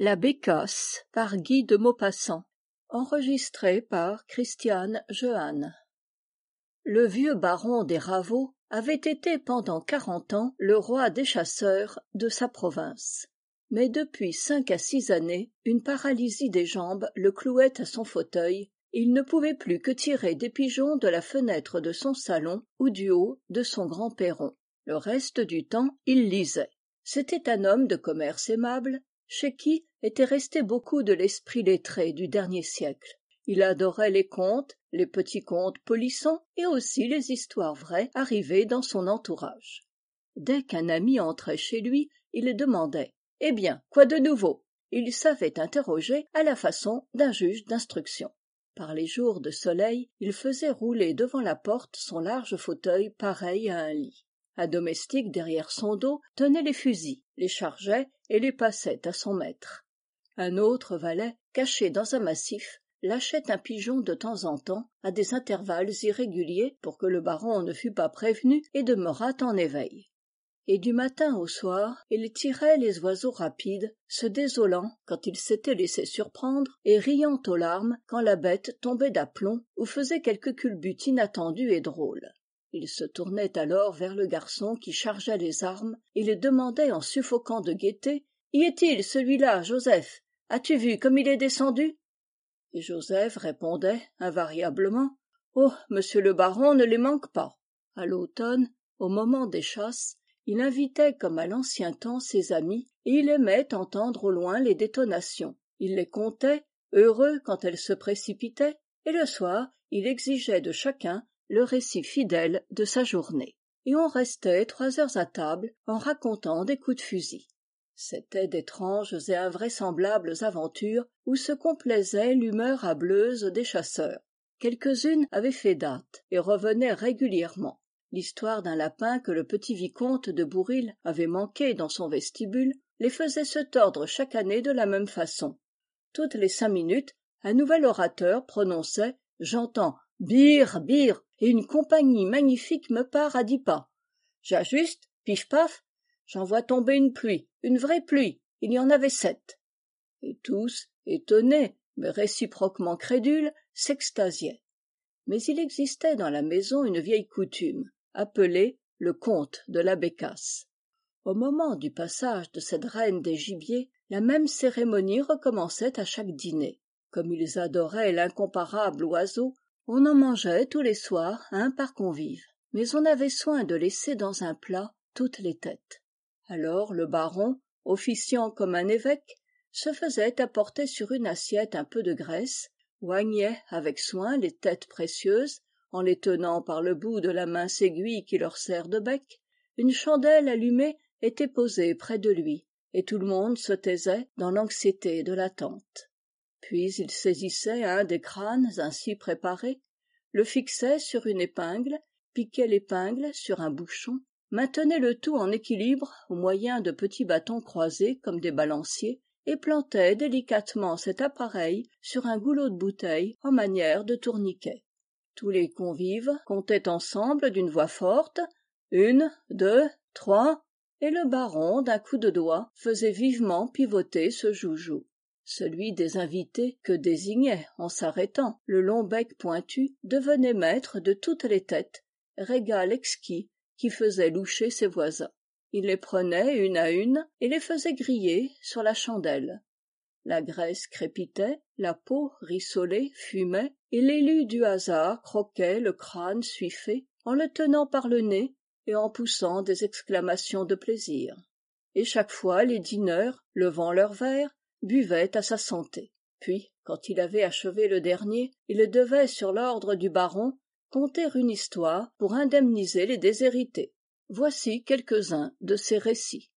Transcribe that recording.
la par guy de maupassant. Le vieux baron des ravots avait été pendant quarante ans le roi des chasseurs de sa province. Mais depuis cinq à six années une paralysie des jambes le clouait à son fauteuil. Et il ne pouvait plus que tirer des pigeons de la fenêtre de son salon ou du haut de son grand perron. Le reste du temps il lisait. C'était un homme de commerce aimable chez qui était resté beaucoup de l'esprit lettré du dernier siècle. Il adorait les contes les petits contes polissons et aussi les histoires vraies arrivées dans son entourage. Dès qu'un ami entrait chez lui il demandait eh bien quoi de nouveau? Il savait interroger à la façon d'un juge d'instruction. Par les jours de soleil il faisait rouler devant la porte son large fauteuil pareil à un lit. Un domestique derrière son dos tenait les fusils les chargeait et les passait à son maître. Un autre valet caché dans un massif lâchait un pigeon de temps en temps à des intervalles irréguliers pour que le baron ne fût pas prévenu et demeurât en éveil. Et du matin au soir il tirait les oiseaux rapides se désolant quand il s'était laissé surprendre et riant aux larmes quand la bête tombait d'aplomb ou faisait quelque culbute inattendue et drôle il se tournait alors vers le garçon qui chargeait les armes et il demandait en suffoquant de gaieté y est-il celui-là joseph? As-tu vu comme il est descendu? Et joseph répondait invariablement oh monsieur le baron ne les manque pas! À l'automne au moment des chasses il invitait comme à l'ancien temps ses amis et il aimait entendre au loin les détonations. Il les comptait heureux quand elles se précipitaient et le soir il exigeait de chacun le récit fidèle de sa journée. Et on restait trois heures à table en racontant des coups de fusil. C'étaient d'étranges et invraisemblables aventures où se complaisait l'humeur hâbleuse des chasseurs. Quelques-unes avaient fait date et revenaient régulièrement. L'histoire d'un lapin que le petit vicomte de bouril avait manqué dans son vestibule les faisait se tordre chaque année de la même façon. Toutes les cinq minutes un nouvel orateur prononçait j'entends bir bir une compagnie magnifique me part à dix pas. J'ajuste pif paf j'en vois tomber une pluie une vraie pluie il y en avait sept. Et tous étonnés mais réciproquement crédules s'extasiaient. Mais il existait dans la maison une vieille coutume appelée le conte de la bécasse au moment du passage de cette reine des gibiers la même cérémonie recommençait à chaque dîner. Comme ils adoraient l'incomparable oiseau on en mangeait tous les soirs un par convive mais on avait soin de laisser dans un plat toutes les têtes. Alors le baron officiant comme un évêque se faisait apporter sur une assiette un peu de graisse oignait avec soin les têtes précieuses en les tenant par le bout de la mince aiguille qui leur sert de bec. Une chandelle allumée était posée près de lui et tout le monde se taisait dans l'anxiété de l'attente puis il saisissait un des crânes ainsi préparés le fixait sur une épingle piquait l'épingle sur un bouchon maintenait le tout en équilibre au moyen de petits bâtons croisés comme des balanciers et plantait délicatement cet appareil sur un goulot de bouteille en manière de tourniquet. Tous les convives comptaient ensemble d'une voix forte une deux trois et le baron d'un coup de doigt faisait vivement pivoter ce joujou celui des invités que désignait en s'arrêtant le long bec pointu devenait maître de toutes les têtes régal exquis qui faisait loucher ses voisins. Il les prenait une à une et les faisait griller sur la chandelle. La graisse crépitait la peau rissolée fumait et l'élu du hasard croquait le crâne suifé en le tenant par le nez et en poussant des exclamations de plaisir. Et chaque fois les dîneurs levant leurs verres buvait à sa santé. Puis quand il avait achevé le dernier il devait sur l'ordre du baron conter une histoire pour indemniser les déshérités. Voici quelques-uns de ces récits